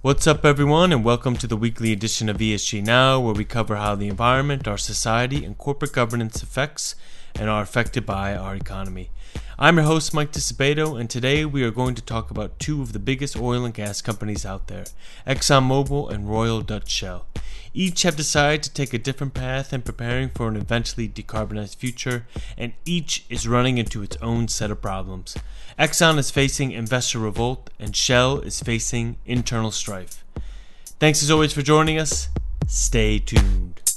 What's up, everyone, and welcome to the weekly edition of ESG Now, where we cover how the environment, our society, and corporate governance affects and are affected by our economy. I'm your host, Mike Disabato, and today we are going to talk about two of the biggest oil and gas companies out there ExxonMobil and Royal Dutch Shell. Each have decided to take a different path in preparing for an eventually decarbonized future, and each is running into its own set of problems. Exxon is facing investor revolt, and Shell is facing internal strife. Thanks as always for joining us. Stay tuned.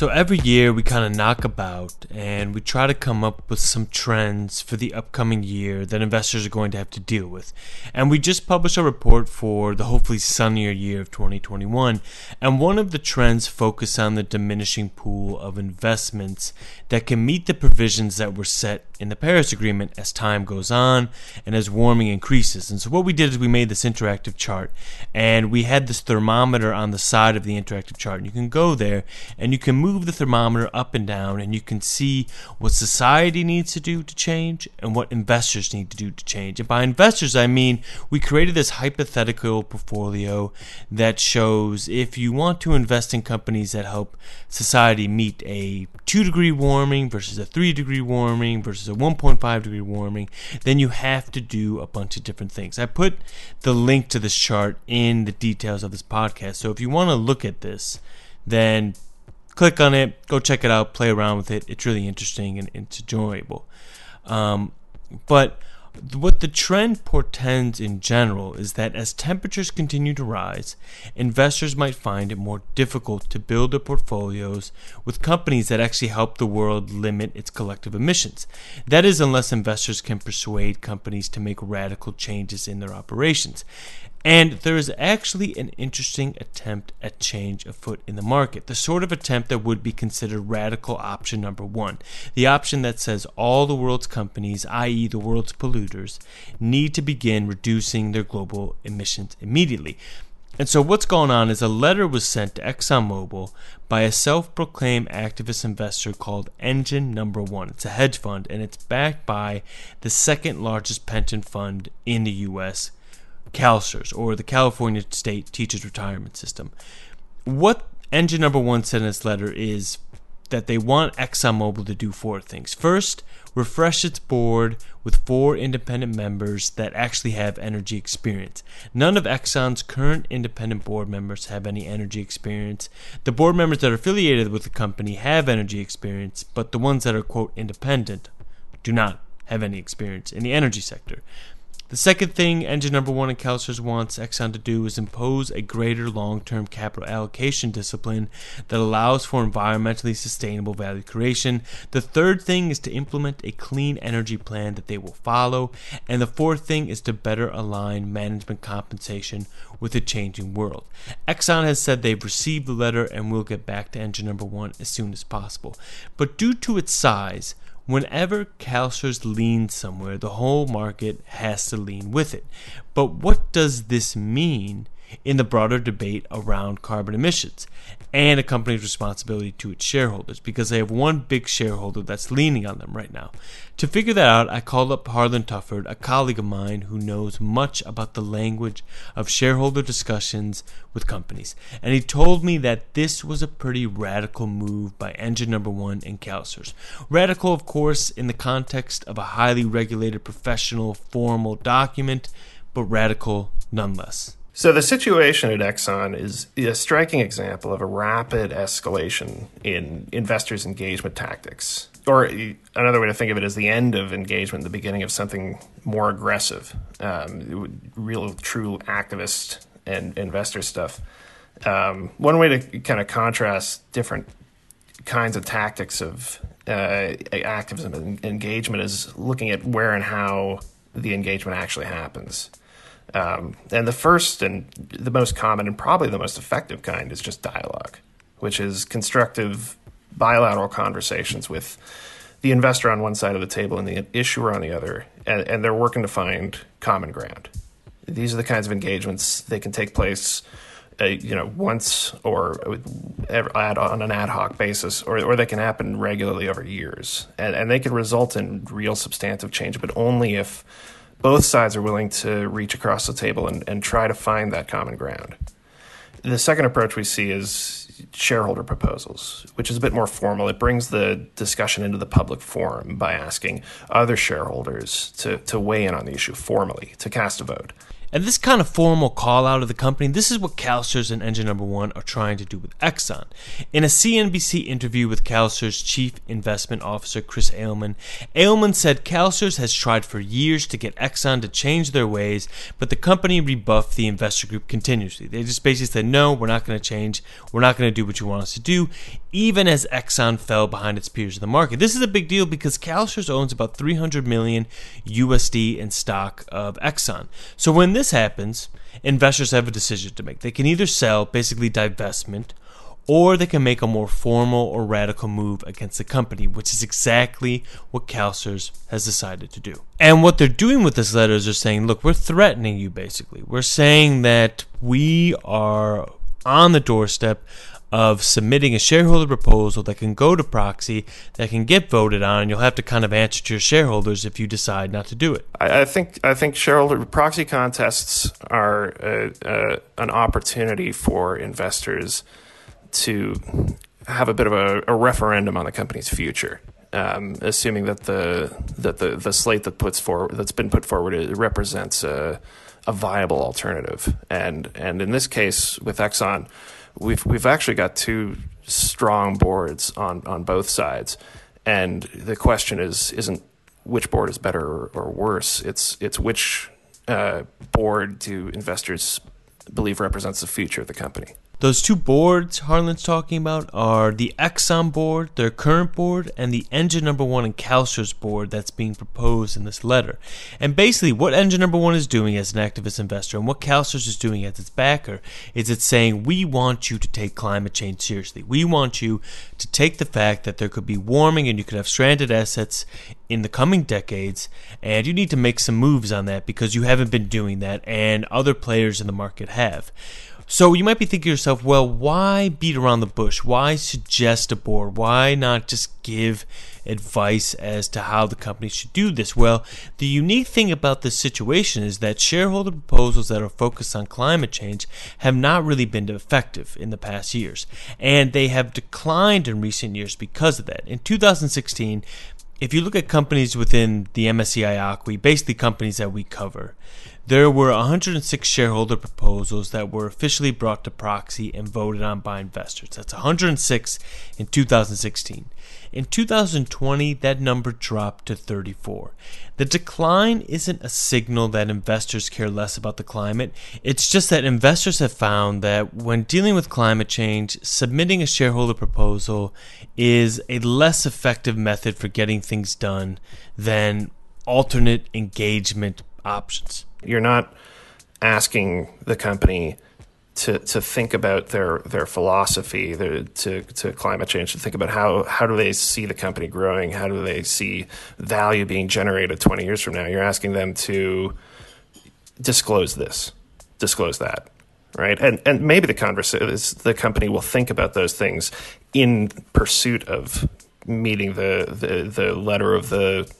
So every year we kind of knock about and we try to come up with some trends for the upcoming year that investors are going to have to deal with. And we just published a report for the hopefully sunnier year of 2021. And one of the trends focus on the diminishing pool of investments that can meet the provisions that were set in the Paris Agreement as time goes on and as warming increases. And so what we did is we made this interactive chart and we had this thermometer on the side of the interactive chart. And you can go there and you can move move the thermometer up and down and you can see what society needs to do to change and what investors need to do to change. And by investors, I mean we created this hypothetical portfolio that shows if you want to invest in companies that help society meet a 2 degree warming versus a 3 degree warming versus a 1.5 degree warming, then you have to do a bunch of different things. I put the link to this chart in the details of this podcast. So if you want to look at this, then click on it, go check it out, play around with it. It's really interesting and it's enjoyable. Um, but what the trend portends in general is that as temperatures continue to rise, investors might find it more difficult to build their portfolios with companies that actually help the world limit its collective emissions. That is, unless investors can persuade companies to make radical changes in their operations. And there is actually an interesting attempt at change afoot in the market, the sort of attempt that would be considered radical option number one. The option that says all the world's companies, i.e., the world's polluters, need to begin reducing their global emissions immediately. And so, what's going on is a letter was sent to ExxonMobil by a self proclaimed activist investor called Engine Number One. It's a hedge fund and it's backed by the second largest pension fund in the U.S. CalSTRS, or the California State Teachers Retirement System. What engine number one said in its letter is that they want ExxonMobil to do four things. First, refresh its board with four independent members that actually have energy experience. None of Exxon's current independent board members have any energy experience. The board members that are affiliated with the company have energy experience, but the ones that are, quote, independent do not have any experience in the energy sector. The second thing engine number one in CalSTRS wants Exxon to do is impose a greater long term capital allocation discipline that allows for environmentally sustainable value creation. The third thing is to implement a clean energy plan that they will follow. And the fourth thing is to better align management compensation with a changing world. Exxon has said they've received the letter and will get back to engine number one as soon as possible. But due to its size, Whenever CalSTRS leans somewhere, the whole market has to lean with it. But what does this mean in the broader debate around carbon emissions and a company's responsibility to its shareholders because they have one big shareholder that's leaning on them right now. To figure that out, I called up Harlan Tufford, a colleague of mine who knows much about the language of shareholder discussions with companies. And he told me that this was a pretty radical move by engine number one and CalSTRS. Radical, of course, in the context of a highly regulated professional formal document, but radical nonetheless. So the situation at Exxon is a striking example of a rapid escalation in investors' engagement tactics. Or another way to think of it is the end of engagement, the beginning of something more aggressive, um, real, true activist and investor stuff. Um, one way to kind of contrast different kinds of tactics of uh, activism and engagement is looking at where and how the engagement actually happens. Um, and the first and the most common and probably the most effective kind is just dialogue, which is constructive bilateral conversations with the investor on one side of the table and the issuer on the other, and, and they're working to find common ground. These are the kinds of engagements that can take place uh, you know, once or on an ad hoc basis, or, or they can happen regularly over years. And, and they can result in real substantive change, but only if both sides are willing to reach across the table and, and try to find that common ground. The second approach we see is shareholder proposals, which is a bit more formal. It brings the discussion into the public forum by asking other shareholders to, to weigh in on the issue formally, to cast a vote. And this kind of formal call out of the company, this is what CalSTRS and Engine Number One are trying to do with Exxon. In a CNBC interview with CalSTRS Chief Investment Officer Chris Ailman, Ailman said CalSTRS has tried for years to get Exxon to change their ways, but the company rebuffed the investor group continuously. They just basically said, no, we're not going to change. We're not going to do what you want us to do, even as Exxon fell behind its peers in the market. This is a big deal because CalSTRS owns about 300 million USD in stock of Exxon. So when this happens, investors have a decision to make. They can either sell, basically divestment, or they can make a more formal or radical move against the company, which is exactly what CalSTRS has decided to do. And what they're doing with this letter is they're saying, look, we're threatening you basically. We're saying that we are on the doorstep of submitting a shareholder proposal that can go to proxy, that can get voted on, and you'll have to kind of answer to your shareholders if you decide not to do it. I, I think I think shareholder proxy contests are uh, uh, an opportunity for investors to have a bit of a, a referendum on the company's future. Um, assuming that the that the, the slate that puts forward that's been put forward represents a, a viable alternative, and and in this case with Exxon, we've we've actually got two strong boards on on both sides, and the question is isn't which board is better or, or worse. It's it's which uh, board do investors believe represents the future of the company. Those two boards Harlan's talking about are the Exxon board, their current board, and the Engine Number One and CalSTRS board that's being proposed in this letter. And basically, what Engine Number One is doing as an activist investor and what CalSTRS is doing as its backer is it's saying we want you to take climate change seriously. We want you to take the fact that there could be warming and you could have stranded assets in the coming decades, and you need to make some moves on that because you haven't been doing that, and other players in the market have. So you might be thinking to yourself, well, why beat around the bush? Why suggest a board? Why not just give advice as to how the company should do this? Well, the unique thing about this situation is that shareholder proposals that are focused on climate change have not really been effective in the past years, and they have declined in recent years because of that. In 2016, if you look at companies within the MSCI ACWI, basically companies that we cover, there were 106 shareholder proposals that were officially brought to proxy and voted on by investors. That's 106 in 2016. In 2020, that number dropped to 34. The decline isn't a signal that investors care less about the climate. It's just that investors have found that when dealing with climate change, submitting a shareholder proposal is a less effective method for getting things done than alternate engagement options. You're not asking the company to to think about their their philosophy their, to to climate change to think about how how do they see the company growing? How do they see value being generated 20 years from now? You're asking them to disclose this disclose that right? And and maybe the conversation the company will think about those things in pursuit of meeting the the, the letter of the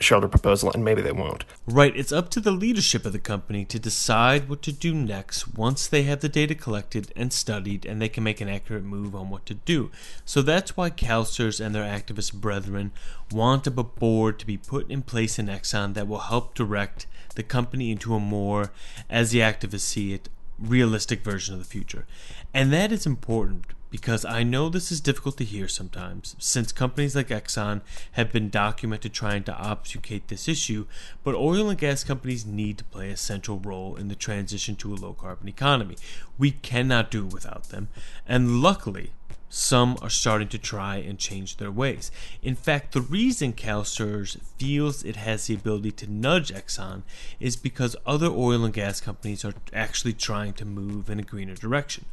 shareholder proposal, and maybe they won't. Right. It's up to the leadership of the company to decide what to do next once they have the data collected and studied and they can make an accurate move on what to do. So that's why CalSTRS and their activist brethren want a board to be put in place in Exxon that will help direct the company into a more, as the activists see it, realistic version of the future. And that is important because I know this is difficult to hear sometimes, since companies like Exxon have been documented trying to obfuscate this issue, but oil and gas companies need to play a central role in the transition to a low carbon economy. We cannot do without them, and luckily, some are starting to try and change their ways. In fact, the reason CalSTRS feels it has the ability to nudge Exxon is because other oil and gas companies are actually trying to move in a greener direction.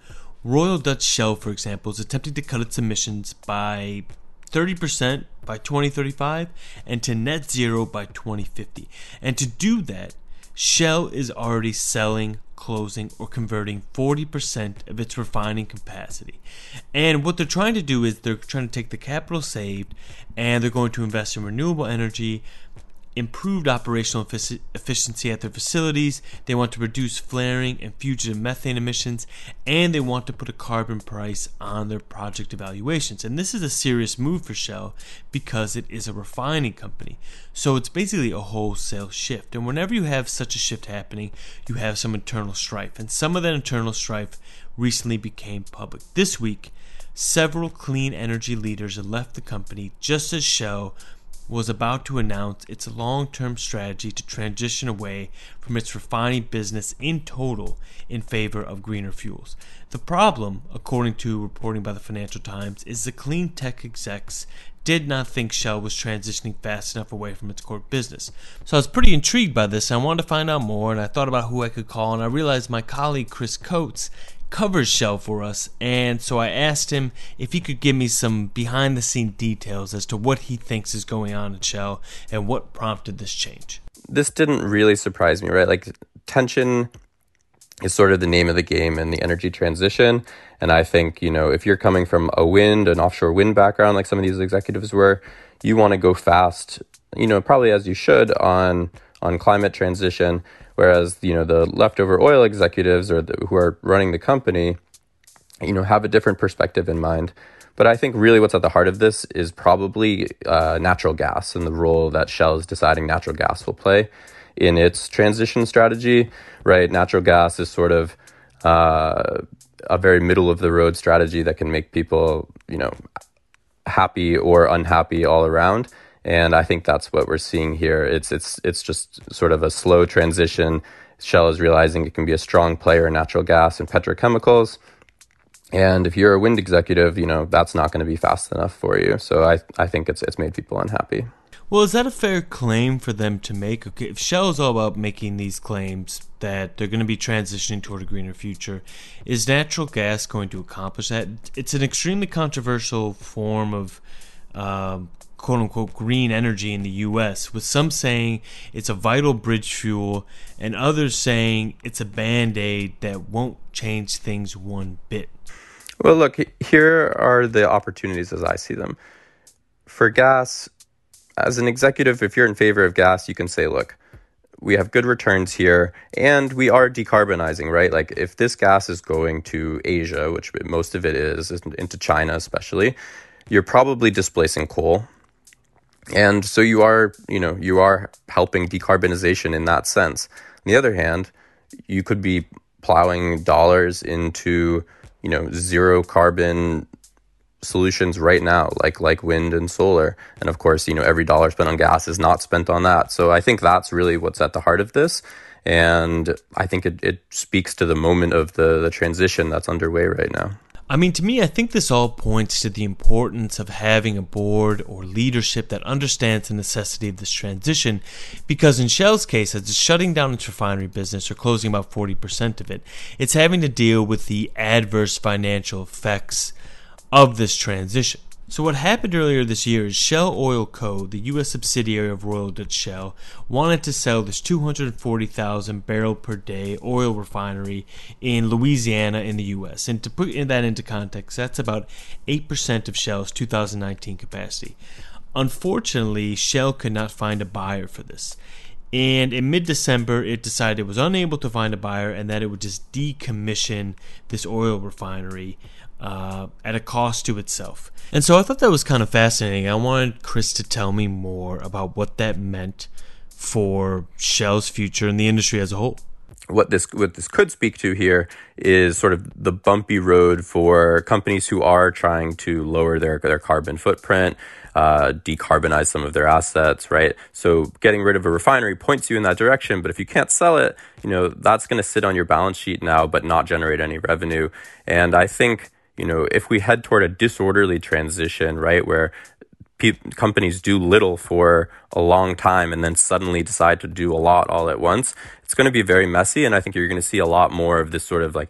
Royal Dutch Shell, for example, is attempting to cut its emissions by 30% by 2035 and to net zero by 2050. And to do that, Shell is already selling, closing, or converting 40% of its refining capacity. And what they're trying to do is they're trying to take the capital saved and they're going to invest in renewable energy, improved operational efficiency at their facilities. They want to reduce flaring and fugitive methane emissions, and they want to put a carbon price on their project evaluations. And this is a serious move for Shell because it is a refining company. So it's basically a wholesale shift. And whenever you have such a shift happening, you have some internal strife. And some of that internal strife recently became public. This week, several clean energy leaders have left the company just as Shell was about to announce its long term strategy to transition away from its refining business in total in favor of greener fuels. The problem, according to reporting by the Financial Times, is the clean tech execs did not think Shell was transitioning fast enough away from its core business. So I was pretty intrigued by this. I wanted to find out more, and I thought about who I could call, and I realized my colleague Chris Coates covers Shell for us, and so I asked him if he could give me some behind the scene details as to what he thinks is going on at Shell and what prompted this change. This didn't really surprise me, right? Like, tension is sort of the name of the game in the energy transition. And I think, you know, if you're coming from a wind, an offshore wind background, like some of these executives were, you want to go fast, you know, probably as you should on on climate transition Whereas, you know, the leftover oil executives or the, who are running the company, you know, have a different perspective in mind. But I think really what's at the heart of this is probably uh, natural gas and the role that Shell is deciding natural gas will play in its transition strategy, right? Natural gas is sort of uh, a very middle of the road strategy that can make people, you know, happy or unhappy all around and I think that's what we're seeing here. It's it's it's just sort of a slow transition. Shell is realizing it can be a strong player in natural gas and petrochemicals. And if you're a wind executive, you know, that's not going to be fast enough for you. So I, I think it's, it's made people unhappy. Well, is that a fair claim for them to make? Okay, if Shell is all about making these claims that they're going to be transitioning toward a greener future, is natural gas going to accomplish that? It's an extremely controversial form of um, quote unquote green energy in the US, with some saying it's a vital bridge fuel and others saying it's a band aid that won't change things one bit. Well, look, here are the opportunities as I see them. For gas, as an executive, if you're in favor of gas, you can say, look, we have good returns here and we are decarbonizing, right? Like if this gas is going to Asia, which most of it is, into China especially, you're probably displacing coal and so you are, you know, you are helping decarbonization in that sense. On the other hand, you could be plowing dollars into, you know, zero carbon solutions right now, like like wind and solar. And of course, you know, every dollar spent on gas is not spent on that. So I think that's really what's at the heart of this. And I think it, it speaks to the moment of the, the transition that's underway right now. I mean, to me, I think this all points to the importance of having a board or leadership that understands the necessity of this transition. Because in Shell's case, as it's shutting down its refinery business or closing about 40% of it, it's having to deal with the adverse financial effects of this transition. So what happened earlier this year is Shell Oil Co., the U.S. subsidiary of Royal Dutch Shell, wanted to sell this 240,000 barrel per day oil refinery in Louisiana in the U.S. And to put that into context, that's about 8% of Shell's 2019 capacity. Unfortunately, Shell could not find a buyer for this. And in mid December, it decided it was unable to find a buyer and that it would just decommission this oil refinery uh, at a cost to itself. And so I thought that was kind of fascinating. I wanted Chris to tell me more about what that meant for Shell's future and the industry as a whole. What this what this could speak to here is sort of the bumpy road for companies who are trying to lower their their carbon footprint, uh, decarbonize some of their assets, right? So getting rid of a refinery points you in that direction, but if you can't sell it, you know that's going to sit on your balance sheet now, but not generate any revenue. And I think you know, if we head toward a disorderly transition, right, where companies do little for a long time and then suddenly decide to do a lot all at once, it's going to be very messy. And I think you're going to see a lot more of this sort of like,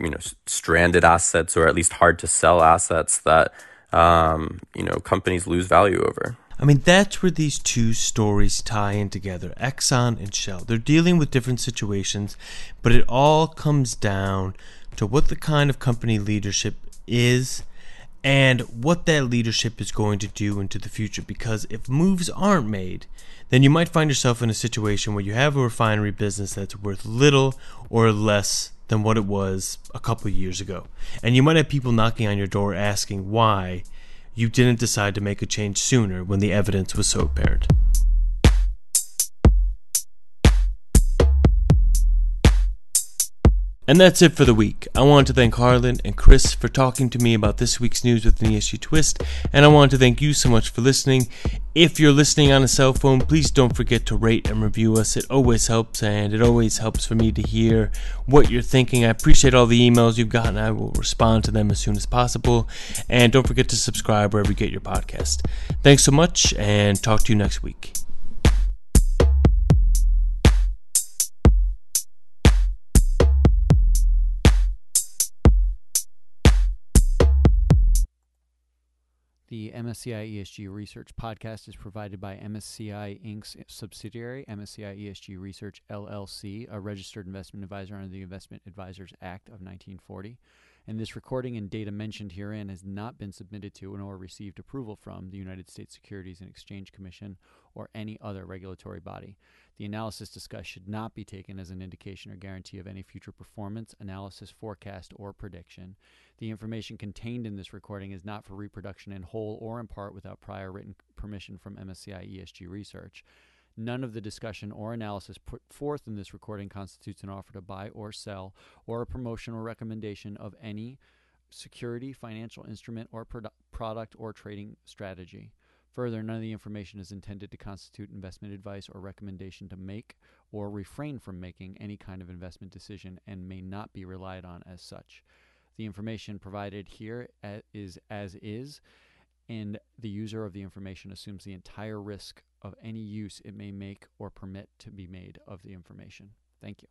you know, stranded assets or at least hard to sell assets that, um, you know, companies lose value over. I mean, that's where these two stories tie in together Exxon and Shell. They're dealing with different situations, but it all comes down to what the kind of company leadership is and what that leadership is going to do into the future. Because if moves aren't made, then you might find yourself in a situation where you have a refinery business that's worth little or less than what it was a couple years ago. And you might have people knocking on your door asking why you didn't decide to make a change sooner when the evidence was so apparent. And that's it for the week. I want to thank Harlan and Chris for talking to me about this week's news with an ESG twist, and I want to thank you so much for listening. If you're listening on a cell phone, please don't forget to rate and review us. It always helps, and it always helps for me to hear what you're thinking. I appreciate all the emails you've gotten. I will respond to them as soon as possible. And don't forget to subscribe wherever you get your podcast. Thanks so much, and talk to you next week. The MSCI ESG Research podcast is provided by MSCI Inc.'s subsidiary, MSCI ESG Research LLC, a registered investment advisor under the Investment Advisors Act of 1940. And this recording and data mentioned herein has not been submitted to nor received approval from the United States Securities and Exchange Commission or any other regulatory body. The analysis discussed should not be taken as an indication or guarantee of any future performance, analysis, forecast, or prediction. The information contained in this recording is not for reproduction in whole or in part without prior written permission from MSCI ESG Research. None of the discussion or analysis put forth in this recording constitutes an offer to buy or sell or a promotion or recommendation of any security, financial instrument, or produ- product or trading strategy. Further, none of the information is intended to constitute investment advice or recommendation to make or refrain from making any kind of investment decision and may not be relied on as such. The information provided here is as is, and the user of the information assumes the entire risk of any use it may make or permit to be made of the information. Thank you.